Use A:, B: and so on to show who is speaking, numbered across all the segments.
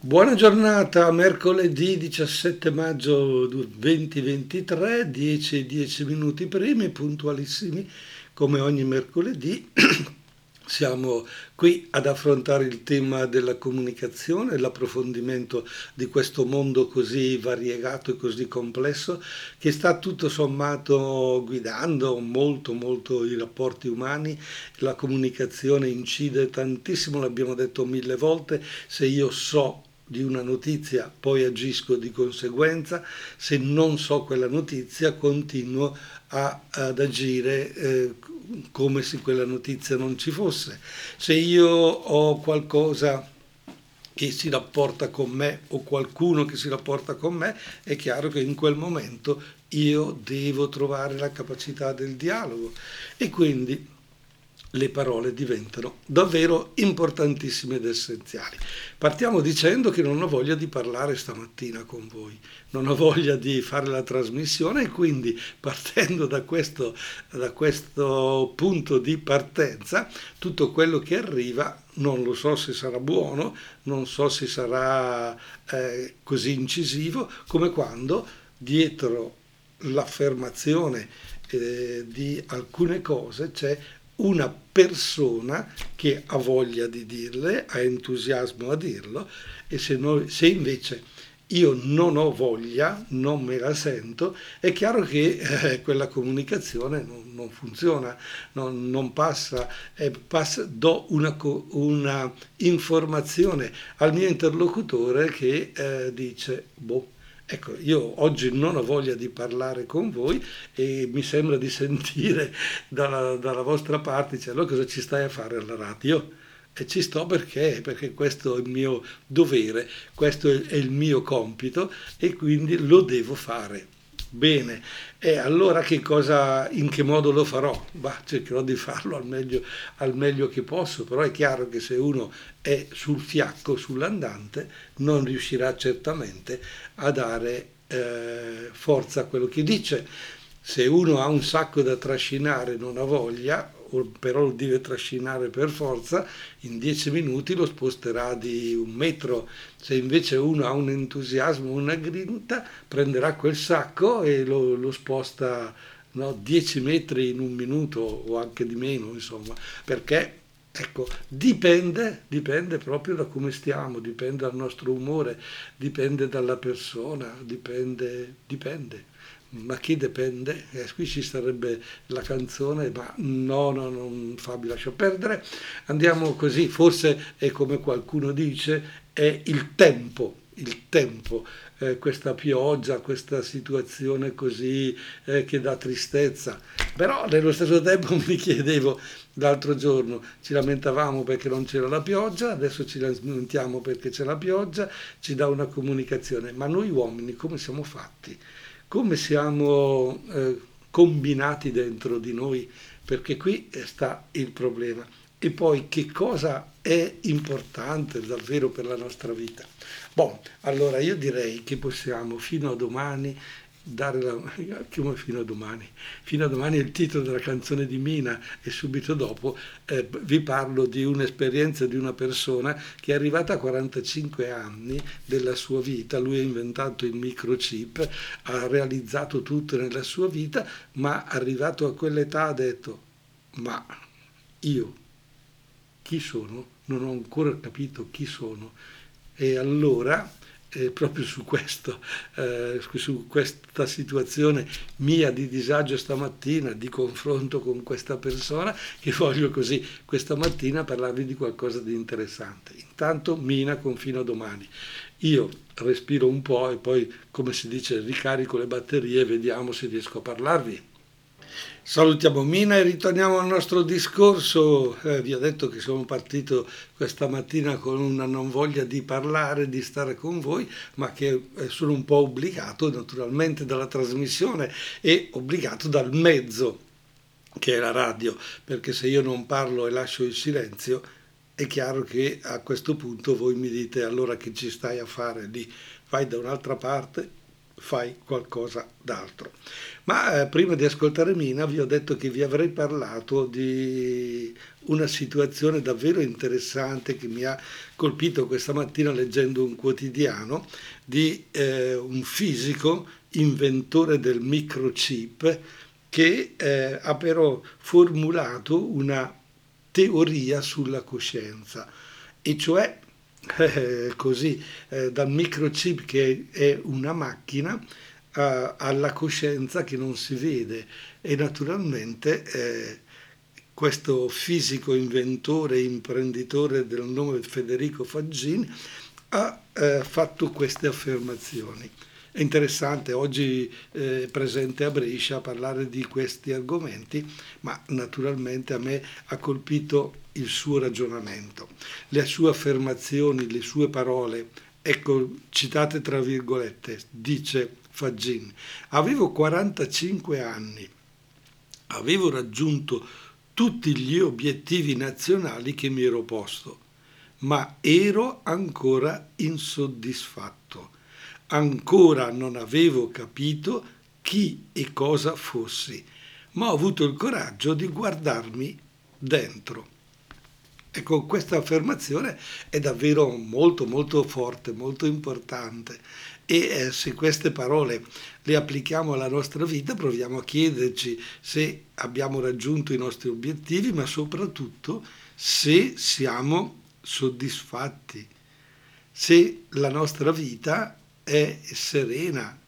A: Buona giornata, mercoledì 17 maggio 2023, 10 e 10 minuti primi, puntualissimi come ogni mercoledì. Siamo qui ad affrontare il tema della comunicazione, l'approfondimento di questo mondo così variegato e così complesso che sta tutto sommato guidando molto molto i rapporti umani. La comunicazione incide tantissimo, l'abbiamo detto mille volte, se io so di una notizia, poi agisco di conseguenza, se non so quella notizia continuo a, ad agire eh, come se quella notizia non ci fosse. Se io ho qualcosa che si rapporta con me o qualcuno che si rapporta con me, è chiaro che in quel momento io devo trovare la capacità del dialogo e quindi le parole diventano davvero importantissime ed essenziali. Partiamo dicendo che non ho voglia di parlare stamattina con voi, non ho voglia di fare la trasmissione e quindi partendo da questo, da questo punto di partenza, tutto quello che arriva non lo so se sarà buono, non so se sarà eh, così incisivo come quando dietro l'affermazione eh, di alcune cose c'è una persona che ha voglia di dirle, ha entusiasmo a dirlo e se, noi, se invece io non ho voglia, non me la sento, è chiaro che eh, quella comunicazione non, non funziona, non, non passa, eh, passa, do una, una, informazione al mio interlocutore che eh, dice, boh, Ecco, io oggi non ho voglia di parlare con voi e mi sembra di sentire dalla, dalla vostra parte, cioè, allora cosa ci stai a fare alla radio? E ci sto perché? Perché questo è il mio dovere, questo è il mio compito e quindi lo devo fare. Bene, e allora che cosa, in che modo lo farò? Bah, cercherò di farlo al meglio, al meglio che posso, però è chiaro che se uno è sul fiacco, sull'andante, non riuscirà certamente a dare eh, forza a quello che dice. Se uno ha un sacco da trascinare, non ha voglia, però lo deve trascinare per forza, in dieci minuti lo sposterà di un metro. Se invece uno ha un entusiasmo, una grinta, prenderà quel sacco e lo, lo sposta no, 10 metri in un minuto o anche di meno, insomma, perché Ecco, dipende, dipende proprio da come stiamo, dipende dal nostro umore, dipende dalla persona, dipende, dipende ma chi dipende? Eh, qui ci sarebbe la canzone, ma no, no, non Fabio lascia perdere. Andiamo così, forse è come qualcuno dice, è il tempo, il tempo, eh, questa pioggia, questa situazione così eh, che dà tristezza. Però nello stesso tempo mi chiedevo l'altro giorno, ci lamentavamo perché non c'era la pioggia, adesso ci lamentiamo perché c'è la pioggia, ci dà una comunicazione, ma noi uomini come siamo fatti? Come siamo eh, combinati dentro di noi, perché qui sta il problema. E poi che cosa è importante davvero per la nostra vita? Bon, allora io direi che possiamo fino a domani dare la come fino a domani. Fino a domani è il titolo della canzone di Mina e subito dopo eh, vi parlo di un'esperienza di una persona che è arrivata a 45 anni della sua vita, lui ha inventato il microchip, ha realizzato tutto nella sua vita, ma arrivato a quell'età ha detto ma io chi sono? Non ho ancora capito chi sono. E allora eh, proprio su, questo, eh, su questa situazione mia di disagio stamattina, di confronto con questa persona, che voglio così questa mattina parlarvi di qualcosa di interessante. Intanto Mina confino domani. Io respiro un po' e poi, come si dice, ricarico le batterie e vediamo se riesco a parlarvi. Salutiamo Mina e ritorniamo al nostro discorso. Eh, vi ho detto che sono partito questa mattina con una non voglia di parlare, di stare con voi, ma che eh, sono un po' obbligato naturalmente dalla trasmissione e obbligato dal mezzo che è la radio, perché se io non parlo e lascio il silenzio, è chiaro che a questo punto voi mi dite allora che ci stai a fare lì, vai da un'altra parte fai qualcosa d'altro. Ma eh, prima di ascoltare Mina vi ho detto che vi avrei parlato di una situazione davvero interessante che mi ha colpito questa mattina leggendo un quotidiano di eh, un fisico inventore del microchip che eh, ha però formulato una teoria sulla coscienza e cioè eh, così eh, dal microchip che è una macchina eh, alla coscienza che non si vede e naturalmente eh, questo fisico inventore imprenditore del nome Federico Faggin ha eh, fatto queste affermazioni. È interessante oggi eh, presente a Brescia parlare di questi argomenti, ma naturalmente a me ha colpito il suo ragionamento, le sue affermazioni, le sue parole. Ecco, citate tra virgolette, dice Faggin, avevo 45 anni, avevo raggiunto tutti gli obiettivi nazionali che mi ero posto, ma ero ancora insoddisfatto ancora non avevo capito chi e cosa fossi, ma ho avuto il coraggio di guardarmi dentro. Ecco, questa affermazione è davvero molto molto forte, molto importante e eh, se queste parole le applichiamo alla nostra vita proviamo a chiederci se abbiamo raggiunto i nostri obiettivi, ma soprattutto se siamo soddisfatti, se la nostra vita è serena.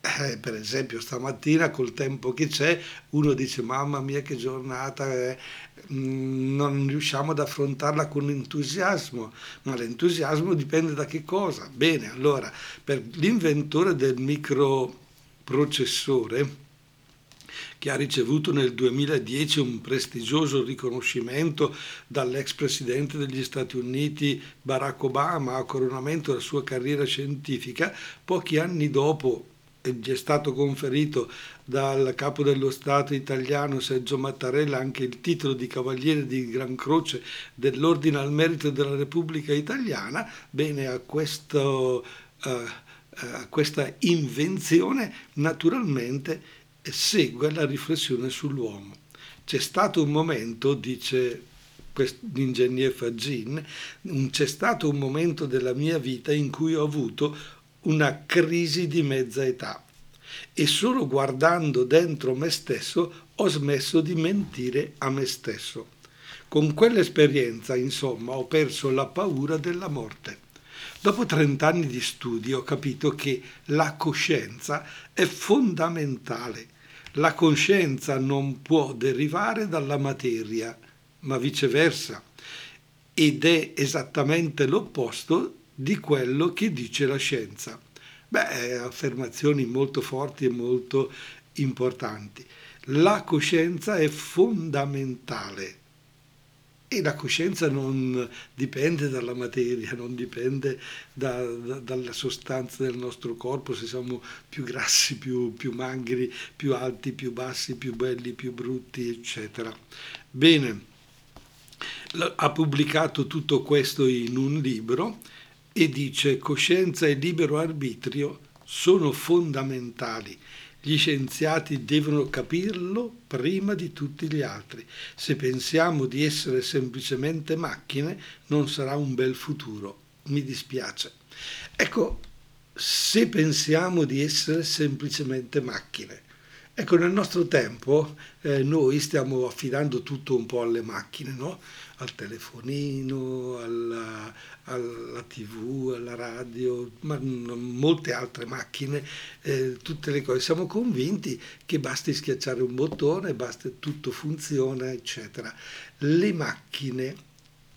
A: Eh, per esempio stamattina col tempo che c'è uno dice mamma mia che giornata mm, non riusciamo ad affrontarla con entusiasmo, ma l'entusiasmo dipende da che cosa? Bene, allora per l'inventore del microprocessore che ha ricevuto nel 2010 un prestigioso riconoscimento dall'ex presidente degli Stati Uniti Barack Obama a coronamento della sua carriera scientifica, pochi anni dopo gli è stato conferito dal capo dello Stato italiano Sergio Mattarella anche il titolo di Cavaliere di Gran Croce dell'Ordine al Merito della Repubblica Italiana, bene a questo, uh, questa invenzione naturalmente segue la riflessione sull'uomo. C'è stato un momento, dice l'ingegner Fagin, c'è stato un momento della mia vita in cui ho avuto una crisi di mezza età e solo guardando dentro me stesso ho smesso di mentire a me stesso. Con quell'esperienza, insomma, ho perso la paura della morte. Dopo 30 anni di studi ho capito che la coscienza è fondamentale la coscienza non può derivare dalla materia, ma viceversa, ed è esattamente l'opposto di quello che dice la scienza. Beh, affermazioni molto forti e molto importanti. La coscienza è fondamentale e la coscienza non dipende dalla materia, non dipende da, da, dalla sostanza del nostro corpo, se siamo più grassi, più, più magri, più alti, più bassi, più belli, più brutti, eccetera. Bene, ha pubblicato tutto questo in un libro e dice coscienza e libero arbitrio sono fondamentali gli scienziati devono capirlo prima di tutti gli altri. Se pensiamo di essere semplicemente macchine, non sarà un bel futuro. Mi dispiace. Ecco, se pensiamo di essere semplicemente macchine, Ecco, nel nostro tempo eh, noi stiamo affidando tutto un po' alle macchine, no? al telefonino, alla, alla tv, alla radio, ma molte altre macchine, eh, tutte le cose. Siamo convinti che basti schiacciare un bottone, basta, tutto funziona, eccetera. Le macchine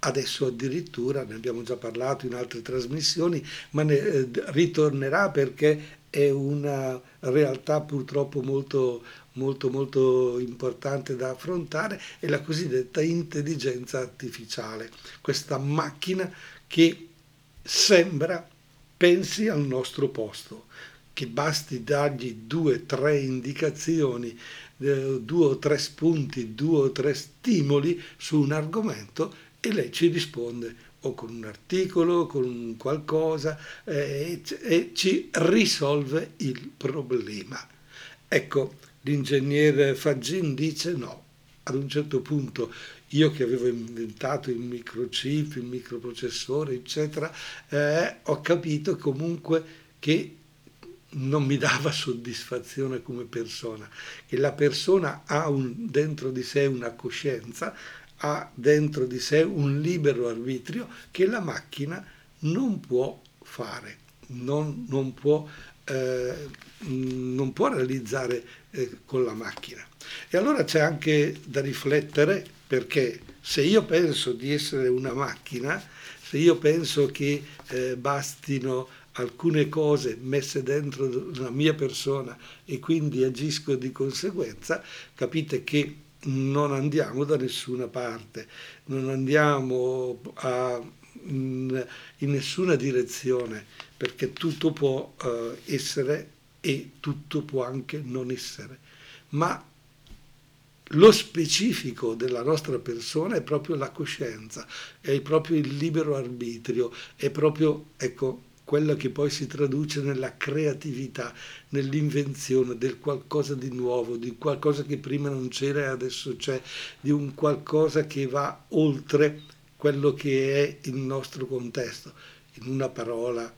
A: adesso addirittura, ne abbiamo già parlato in altre trasmissioni, ma ne eh, ritornerà perché è una realtà purtroppo molto, molto, molto importante da affrontare, è la cosiddetta intelligenza artificiale, questa macchina che sembra pensi al nostro posto, che basti dargli due o tre indicazioni, eh, due o tre spunti, due o tre stimoli su un argomento e lei ci risponde o con un articolo, con qualcosa eh, e ci risolve il problema. Ecco, l'ingegnere Faggin dice no, ad un certo punto io che avevo inventato il microchip, il microprocessore, eccetera, eh, ho capito comunque che non mi dava soddisfazione come persona, che la persona ha un, dentro di sé una coscienza, ha dentro di sé un libero arbitrio che la macchina non può fare, non, non, può, eh, non può, realizzare eh, con la macchina. E allora c'è anche da riflettere perché se io penso di essere una macchina, se io penso che eh, bastino alcune cose messe dentro la mia persona e quindi agisco di conseguenza, capite che non andiamo da nessuna parte, non andiamo a, in, in, nessuna direzione, perché tutto può uh, essere e tutto può anche non essere. Ma lo specifico della nostra persona è proprio la coscienza, è proprio il libero arbitrio, è proprio, ecco, quello che poi si traduce nella creatività, nell'invenzione del qualcosa di nuovo, di qualcosa che prima non c'era e adesso c'è, di un qualcosa che va oltre quello che è il nostro contesto. In una parola,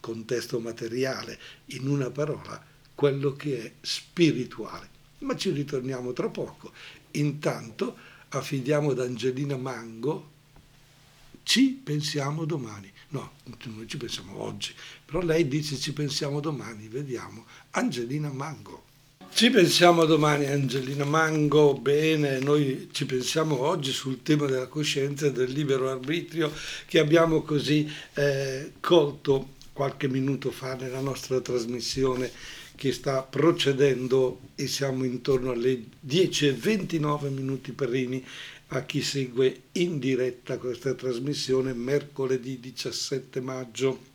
A: contesto materiale, in una parola, quello che è spirituale. Ma ci ritorniamo tra poco. Intanto affidiamo ad Angelina Mango, ci pensiamo domani. No, noi ci pensiamo oggi, però lei dice ci pensiamo domani, vediamo. Angelina Mango. Ci pensiamo domani Angelina Mango, bene, noi ci pensiamo oggi sul tema della coscienza e del libero arbitrio che abbiamo così eh, colto qualche minuto fa nella nostra trasmissione che sta procedendo e siamo intorno alle 10.29 minuti per Rini a chi segue in diretta questa trasmissione mercoledì 17 maggio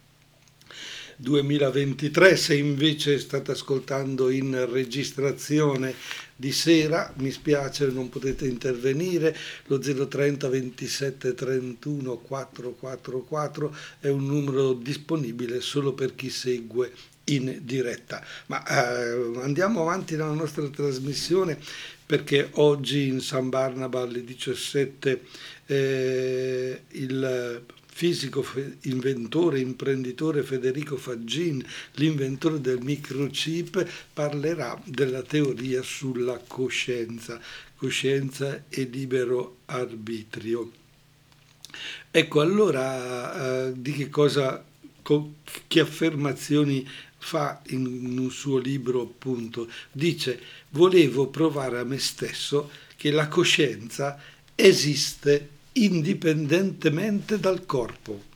A: 2023. Se invece state ascoltando in registrazione di sera, mi spiace, non potete intervenire. Lo 030 27 31 444 è un numero disponibile solo per chi segue in diretta. Ma eh, andiamo avanti nella nostra trasmissione perché oggi in San Barnaba alle 17 eh, il fisico, inventore, imprenditore Federico Faggin, l'inventore del microchip, parlerà della teoria sulla coscienza, coscienza e libero arbitrio. Ecco, allora eh, di che cosa, che affermazioni fa in un suo libro appunto, dice volevo provare a me stesso che la coscienza esiste indipendentemente dal corpo.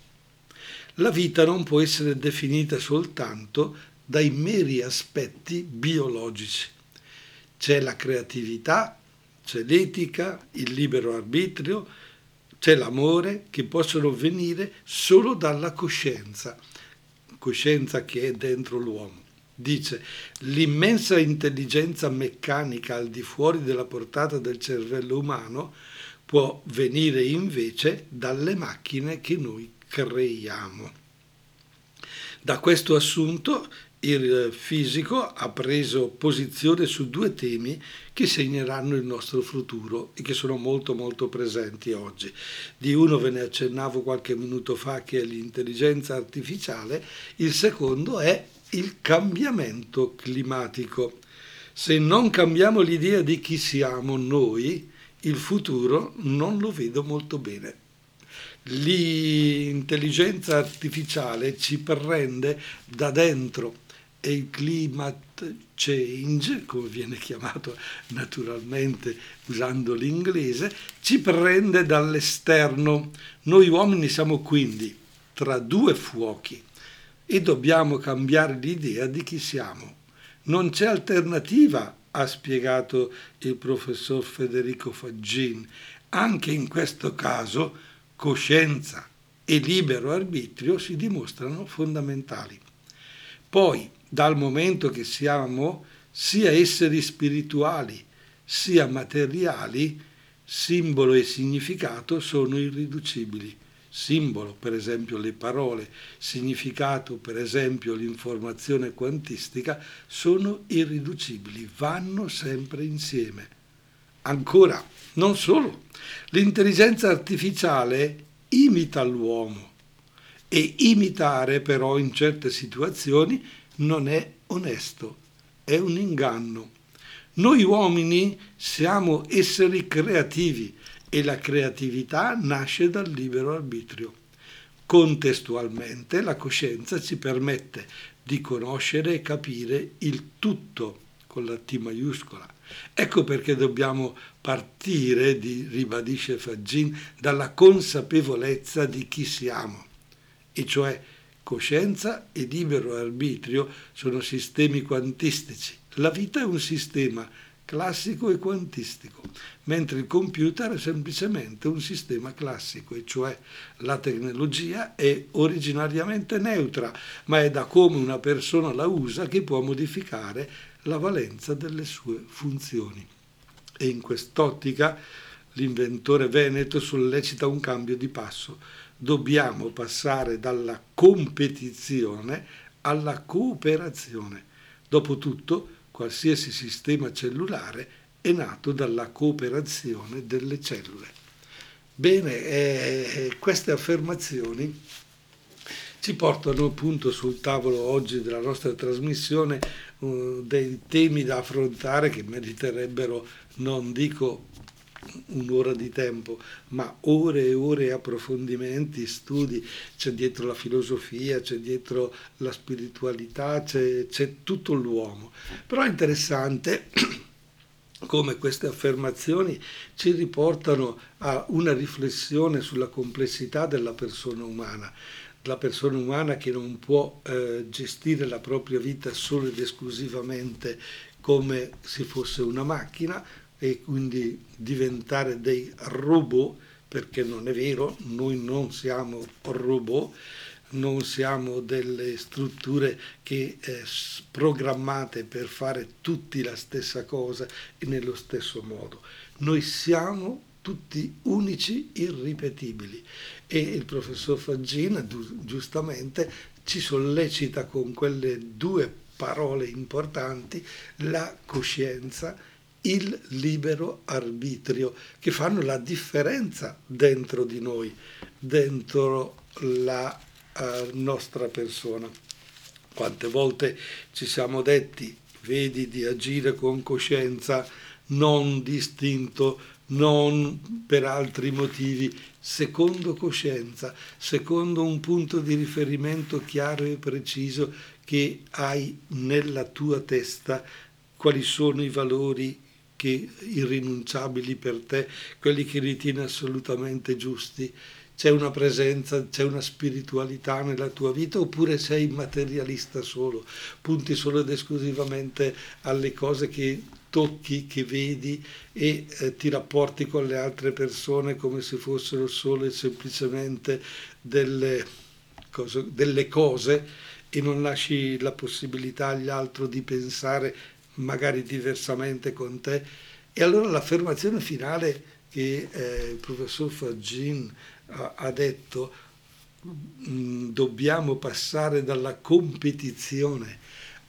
A: La vita non può essere definita soltanto dai meri aspetti biologici. C'è la creatività, c'è l'etica, il libero arbitrio, c'è l'amore che possono venire solo dalla coscienza coscienza che è dentro l'uomo. Dice, l'immensa intelligenza meccanica al di fuori della portata del cervello umano può venire invece dalle macchine che noi creiamo. Da questo assunto il fisico ha preso posizione su due temi che segneranno il nostro futuro e che sono molto molto presenti oggi. Di uno ve ne accennavo qualche minuto fa che è l'intelligenza artificiale, il secondo è il cambiamento climatico. Se non cambiamo l'idea di chi siamo noi, il futuro non lo vedo molto bene. L'intelligenza artificiale ci prende da dentro e il climate change, come viene chiamato naturalmente usando l'inglese, ci prende dall'esterno. Noi uomini siamo quindi tra due fuochi e dobbiamo cambiare l'idea di chi siamo. Non c'è alternativa, ha spiegato il professor Federico Faggin. Anche in questo caso coscienza e libero arbitrio si dimostrano fondamentali. Poi dal momento che siamo sia esseri spirituali sia materiali, simbolo e significato sono irriducibili. simbolo, per esempio le parole, significato, per esempio l'informazione quantistica, sono irriducibili, vanno sempre insieme. Ancora, non solo, l'intelligenza artificiale imita l'uomo e imitare però in certe situazioni non è onesto, è un inganno. Noi uomini siamo esseri creativi e la creatività nasce dal libero arbitrio. Contestualmente la coscienza ci permette di conoscere e capire il tutto con la T maiuscola. Ecco perché dobbiamo partire, di, ribadisce Fagin, dalla consapevolezza di chi siamo, e cioè coscienza e libero arbitrio sono sistemi quantistici. La vita è un sistema classico e quantistico, mentre il computer è semplicemente un sistema classico, e cioè la tecnologia è originariamente neutra, ma è da come una persona la usa che può modificare la valenza delle sue funzioni. E in quest'ottica l'inventore veneto sollecita un cambio di passo. Dobbiamo passare dalla competizione alla cooperazione. Dopotutto, qualsiasi sistema cellulare è nato dalla cooperazione delle cellule. Bene, eh, queste affermazioni ci portano appunto sul tavolo oggi della nostra trasmissione uh, dei temi da affrontare che meriterebbero, non dico un'ora di tempo, ma ore e ore di approfondimenti, studi, c'è dietro la filosofia, c'è dietro la spiritualità, c'è, c'è tutto l'uomo. Però è interessante come queste affermazioni ci riportano a una riflessione sulla complessità della persona umana, la persona umana che non può eh, gestire la propria vita solo ed esclusivamente come se fosse una macchina, e quindi diventare dei robot, perché non è vero, noi non siamo robot, non siamo delle strutture che eh, programmate per fare tutti la stessa cosa e nello stesso modo. Noi siamo tutti unici, irripetibili e il professor Faggina giustamente ci sollecita con quelle due parole importanti la coscienza il libero arbitrio, che fanno la differenza dentro di noi, dentro la uh, nostra persona. Quante volte ci siamo detti, vedi di agire con coscienza, non distinto, non per altri motivi, secondo coscienza, secondo un punto di riferimento chiaro e preciso che hai nella tua testa, quali sono i valori che irrinunciabili per te, quelli che ritieni assolutamente giusti? C'è una presenza, c'è una spiritualità nella tua vita oppure sei materialista solo, punti solo ed esclusivamente alle cose che tocchi, che vedi e eh, ti rapporti con le altre persone come se fossero solo e semplicemente delle cose, delle cose e non lasci la possibilità agli altri di pensare magari diversamente con te. E allora l'affermazione finale che eh, il professor Fagin ha, ha detto, mm, dobbiamo passare dalla competizione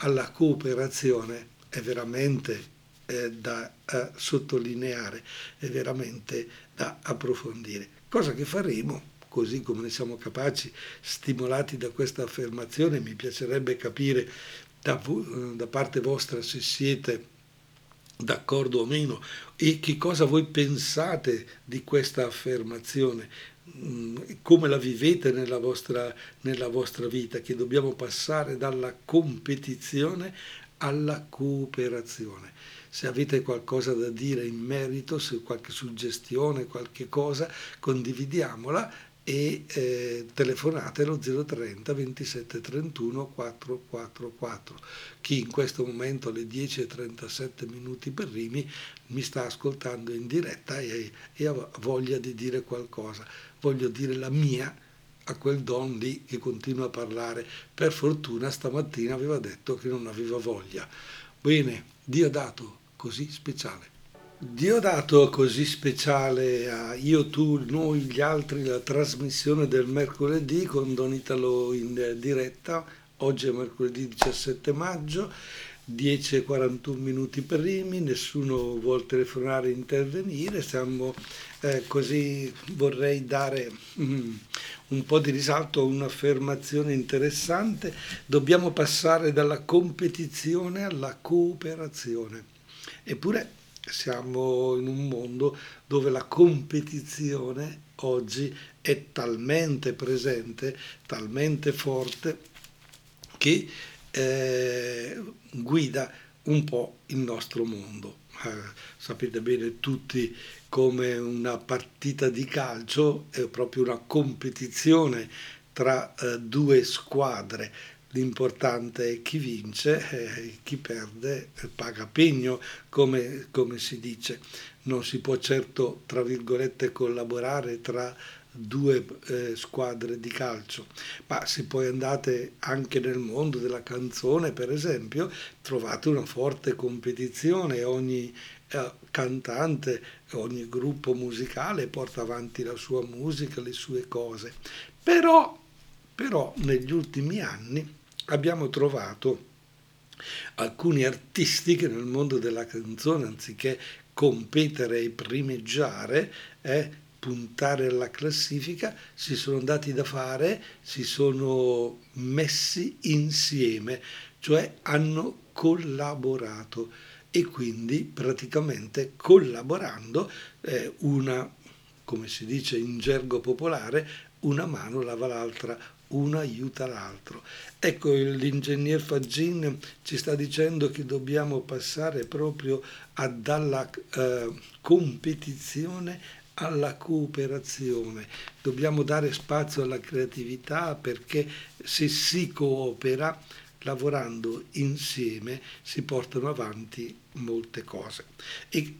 A: alla cooperazione, è veramente eh, da eh, sottolineare, è veramente da approfondire. Cosa che faremo così come ne siamo capaci, stimolati da questa affermazione, mi piacerebbe capire da, da parte vostra se siete d'accordo o meno. E che cosa voi pensate di questa affermazione, mm, come la vivete nella vostra, nella vostra vita, che dobbiamo passare dalla competizione alla cooperazione. Se avete qualcosa da dire in merito, se qualche suggestione, qualche cosa, condividiamola e eh, telefonate allo 030 27 31 444. Chi in questo momento alle 10 e 37 minuti per Rimi mi sta ascoltando in diretta e, e ha voglia di dire qualcosa, voglio dire la mia a quel don lì che continua a parlare. Per fortuna stamattina aveva detto che non aveva voglia. Bene, Dio dato così speciale. Diodato così speciale a Io, tu, noi, gli altri, la trasmissione del mercoledì con Don Italo in diretta. Oggi è mercoledì 17 maggio, 10.41 minuti primi, nessuno vuole telefonare e intervenire, siamo eh, così vorrei dare mm, un po' di risalto a un'affermazione interessante, dobbiamo passare dalla competizione alla cooperazione. Eppure siamo in un mondo dove la competizione oggi è talmente presente, talmente forte, che eh, guida un po' il nostro mondo. Eh, sapete bene tutti come una partita di calcio è proprio una competizione tra eh, due squadre l'importante è chi vince e chi perde paga pegno, come, come, si dice. Non si può certo, tra virgolette, collaborare tra due eh, squadre di calcio, ma se poi andate anche nel mondo della canzone, per esempio, trovate una forte competizione, ogni eh, cantante, ogni gruppo musicale porta avanti la sua musica, le sue cose. Però, però negli ultimi anni abbiamo trovato alcuni artisti che nel mondo della canzone, anziché competere e primeggiare, eh, puntare alla classifica, si sono dati da fare, si sono messi insieme, cioè hanno collaborato e quindi praticamente collaborando eh, una, come si dice in gergo popolare, una mano lava l'altra, uno aiuta l'altro. Ecco, l'ingegner Faggin ci sta dicendo che dobbiamo passare proprio a, dalla eh, competizione alla cooperazione, dobbiamo dare spazio alla creatività perché se si coopera, lavorando insieme, si portano avanti molte cose. E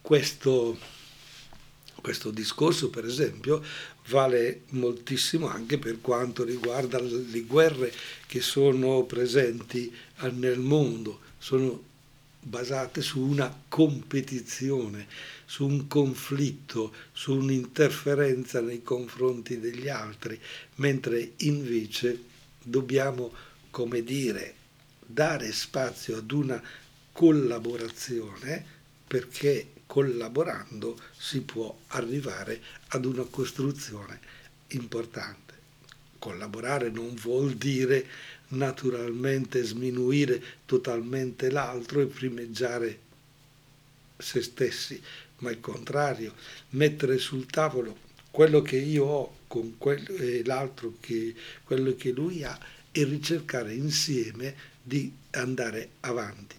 A: questo questo discorso, per esempio, vale moltissimo anche per quanto riguarda le guerre che sono presenti nel mondo, sono basate su una competizione, su un conflitto, su un'interferenza nei confronti degli altri, mentre invece dobbiamo, come dire, dare spazio ad una collaborazione perché collaborando si può arrivare ad una costruzione importante. Collaborare non vuol dire naturalmente sminuire totalmente l'altro e primeggiare se stessi, ma il contrario, mettere sul tavolo quello che io ho con quello, e l'altro che quello che lui ha e ricercare insieme di andare avanti.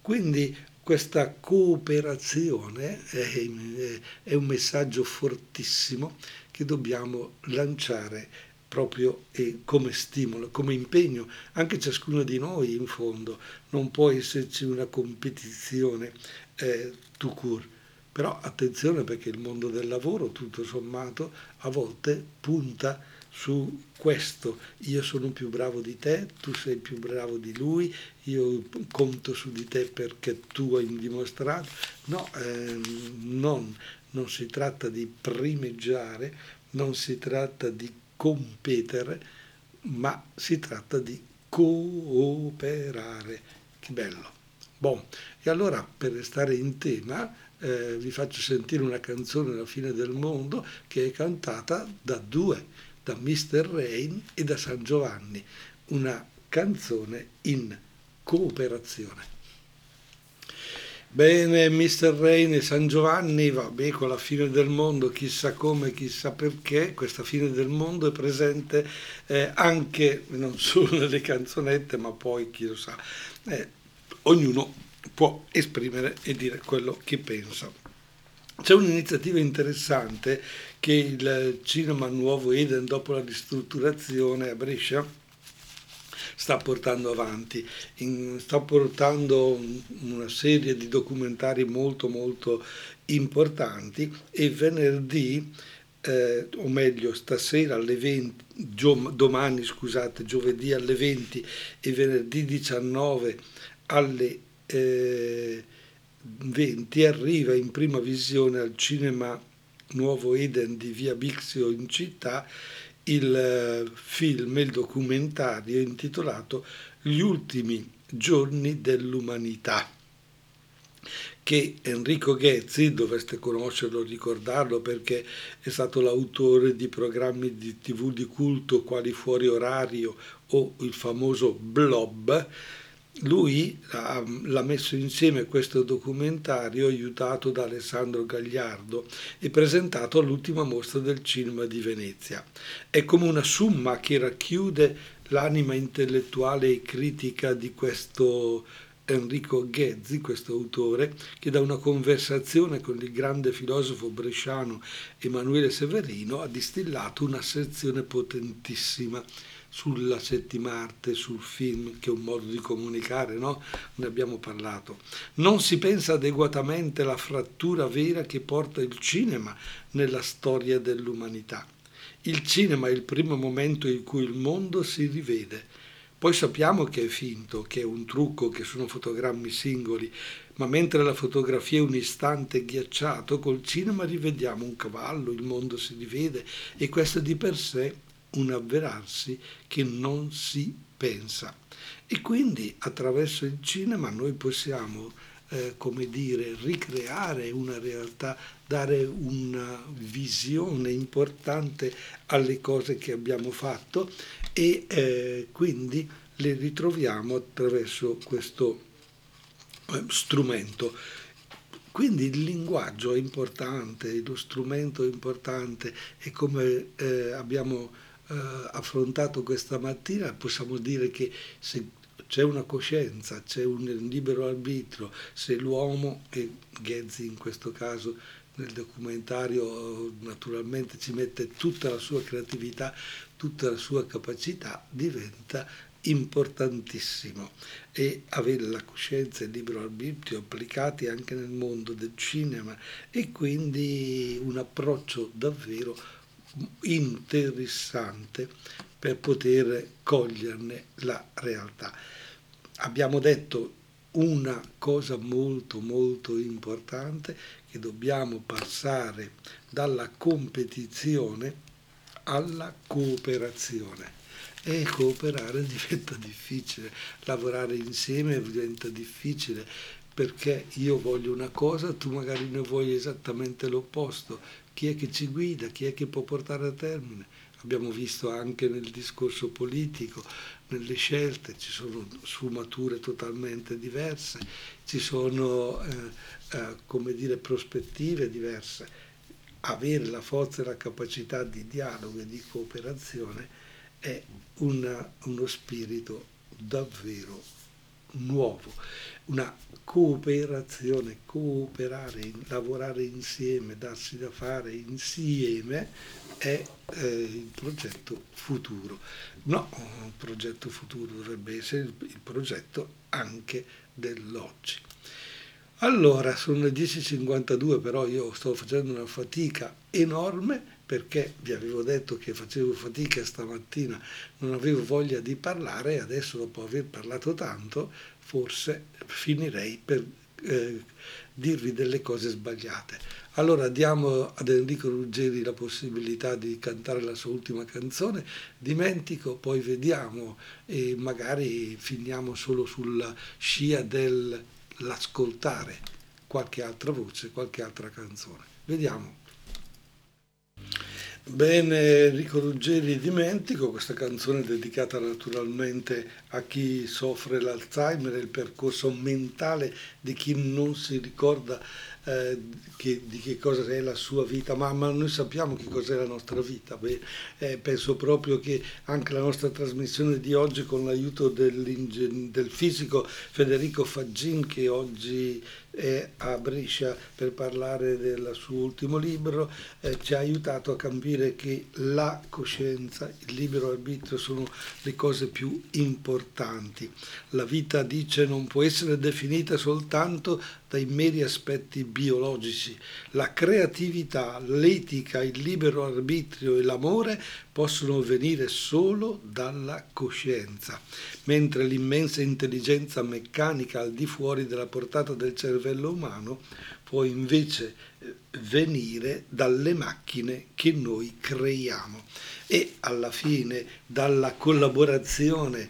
A: Quindi questa cooperazione è, un messaggio fortissimo che dobbiamo lanciare proprio come stimolo, come impegno, anche ciascuno di noi in fondo. Non può esserci una competizione eh, tout court. Però attenzione perché il mondo del lavoro, tutto sommato, a volte punta su questo, io sono più bravo di te, tu sei più bravo di lui, io conto su di te perché tu hai dimostrato. No, eh, non, non si tratta di primeggiare, non si tratta di competere, ma si tratta di cooperare. Che bello. Bon, e allora per restare in tema eh, vi faccio sentire una canzone alla fine del mondo che è cantata da due da Mr. Rain e da San Giovanni, una canzone in cooperazione. Bene, Mr. Rain e San Giovanni, vabbè, con la fine del mondo, chissà come, chissà perché, questa fine del mondo è presente eh, anche, non solo nelle canzonette, ma poi, chi lo sa, eh, ognuno può esprimere e dire quello che pensa. C'è un'iniziativa interessante che il Cinema Nuovo Eden, dopo la ristrutturazione a Brescia, sta portando avanti. In, sta portando una serie di documentari molto molto importanti e venerdì, eh, o meglio stasera alle 20, gio, domani scusate, giovedì alle 20 e venerdì 19 alle... Eh, 20 arriva in prima visione al cinema Nuovo Eden di Via Bixio in città il eh, film, il documentario intitolato Gli ultimi giorni dell'umanità che Enrico Ghezzi, dovreste conoscerlo, ricordarlo perché è stato l'autore di programmi di tv di culto quali Fuori Orario o il famoso Blob, lui l'ha messo insieme questo documentario aiutato da Alessandro Gagliardo e presentato all'ultima mostra del cinema di Venezia. È come una summa che racchiude l'anima intellettuale e critica di questo Enrico Ghezzi, questo autore, che da una conversazione con il grande filosofo bresciano Emanuele Severino ha distillato una sezione potentissima sulla settima arte, sul film, che è un modo di comunicare, no? Ne abbiamo parlato. Non si pensa adeguatamente alla frattura vera che porta il cinema nella storia dell'umanità. Il cinema è il primo momento in cui il mondo si rivede. Poi sappiamo che è finto, che è un trucco, che sono fotogrammi singoli, ma mentre la fotografia è un istante ghiacciato, col cinema rivediamo un cavallo, il mondo si rivede e questo di per sé un avverarsi che non si pensa. E quindi attraverso il cinema noi possiamo, eh, come dire, ricreare una realtà, dare una visione importante alle cose che abbiamo fatto e eh, quindi le ritroviamo attraverso questo eh, strumento. Quindi il linguaggio è importante, lo strumento è importante e come eh, abbiamo affrontato questa mattina, possiamo dire che se c'è una coscienza, c'è un libero arbitrio, se l'uomo, e Ghezzi in questo caso nel documentario naturalmente ci mette tutta la sua creatività, tutta la sua capacità, diventa importantissimo. E avere la coscienza e il libero arbitrio applicati anche nel mondo del cinema e quindi un approccio davvero interessante per poter coglierne la realtà. Abbiamo detto una cosa molto molto importante che dobbiamo passare dalla competizione alla cooperazione e cooperare diventa difficile, lavorare insieme diventa difficile perché io voglio una cosa, tu magari ne vuoi esattamente l'opposto, chi è che ci guida, chi è che può portare a termine. Abbiamo visto anche nel discorso politico, nelle scelte, ci sono sfumature totalmente diverse, ci sono eh, eh, come dire, prospettive diverse. Avere la forza e la capacità di dialogo e di cooperazione è una, uno spirito davvero nuovo una cooperazione, cooperare, lavorare insieme, darsi da fare insieme è eh, il progetto futuro. No, un progetto futuro dovrebbe essere il, il progetto anche dell'oggi. Allora, sono le 10.52, però io sto facendo una fatica enorme perché vi avevo detto che facevo fatica stamattina, non avevo voglia di parlare e adesso dopo aver parlato tanto forse finirei per eh, dirvi delle cose sbagliate. Allora diamo ad Enrico Ruggeri la possibilità di cantare la sua ultima canzone, dimentico, poi vediamo e magari finiamo solo sulla scia dell'ascoltare qualche altra voce, qualche altra canzone. Vediamo. Bene, Enrico Ruggeri dimentico, questa canzone dedicata naturalmente a chi soffre l'Alzheimer il percorso mentale di chi non si ricorda eh, che, di che cosa è la sua vita, ma, ma noi sappiamo che cos'è la nostra vita. Beh, eh, penso proprio che anche la nostra trasmissione di oggi con l'aiuto del fisico Federico Faggin che oggi è a Brescia per parlare del suo ultimo libro, eh, ci ha aiutato a capire che la coscienza, il libero arbitrio sono le cose più importanti. La vita, dice, non può essere definita soltanto dai meri aspetti biologici. La creatività, l'etica, il libero arbitrio e l'amore possono venire solo dalla coscienza, mentre l'immensa intelligenza meccanica al di fuori della portata del cervello umano può invece eh, venire dalle macchine che noi creiamo e alla fine dalla collaborazione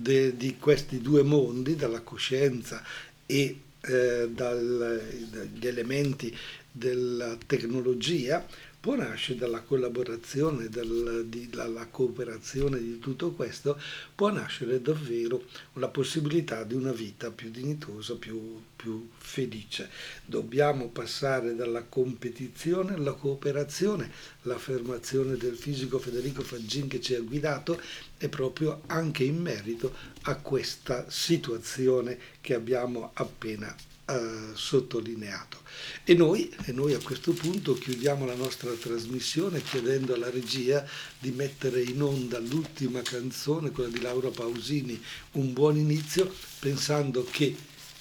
A: de, di questi due mondi, dalla coscienza e eh, dagli elementi della tecnologia, può nascere dalla collaborazione, dal, di, dalla cooperazione di tutto questo, può nascere davvero la possibilità di una vita più dignitosa, più, più felice. Dobbiamo passare dalla competizione alla cooperazione. L'affermazione del fisico Federico Faggin che ci ha guidato è proprio anche in merito a questa situazione che abbiamo appena eh, sottolineato. E noi, e noi a questo punto chiudiamo la nostra trasmissione chiedendo alla regia di mettere in onda l'ultima canzone, quella di Laura Pausini, Un buon inizio, pensando che,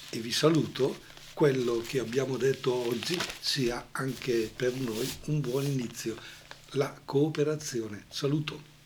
A: e vi saluto, quello che abbiamo detto oggi sia anche per noi un buon inizio, la cooperazione. Saluto.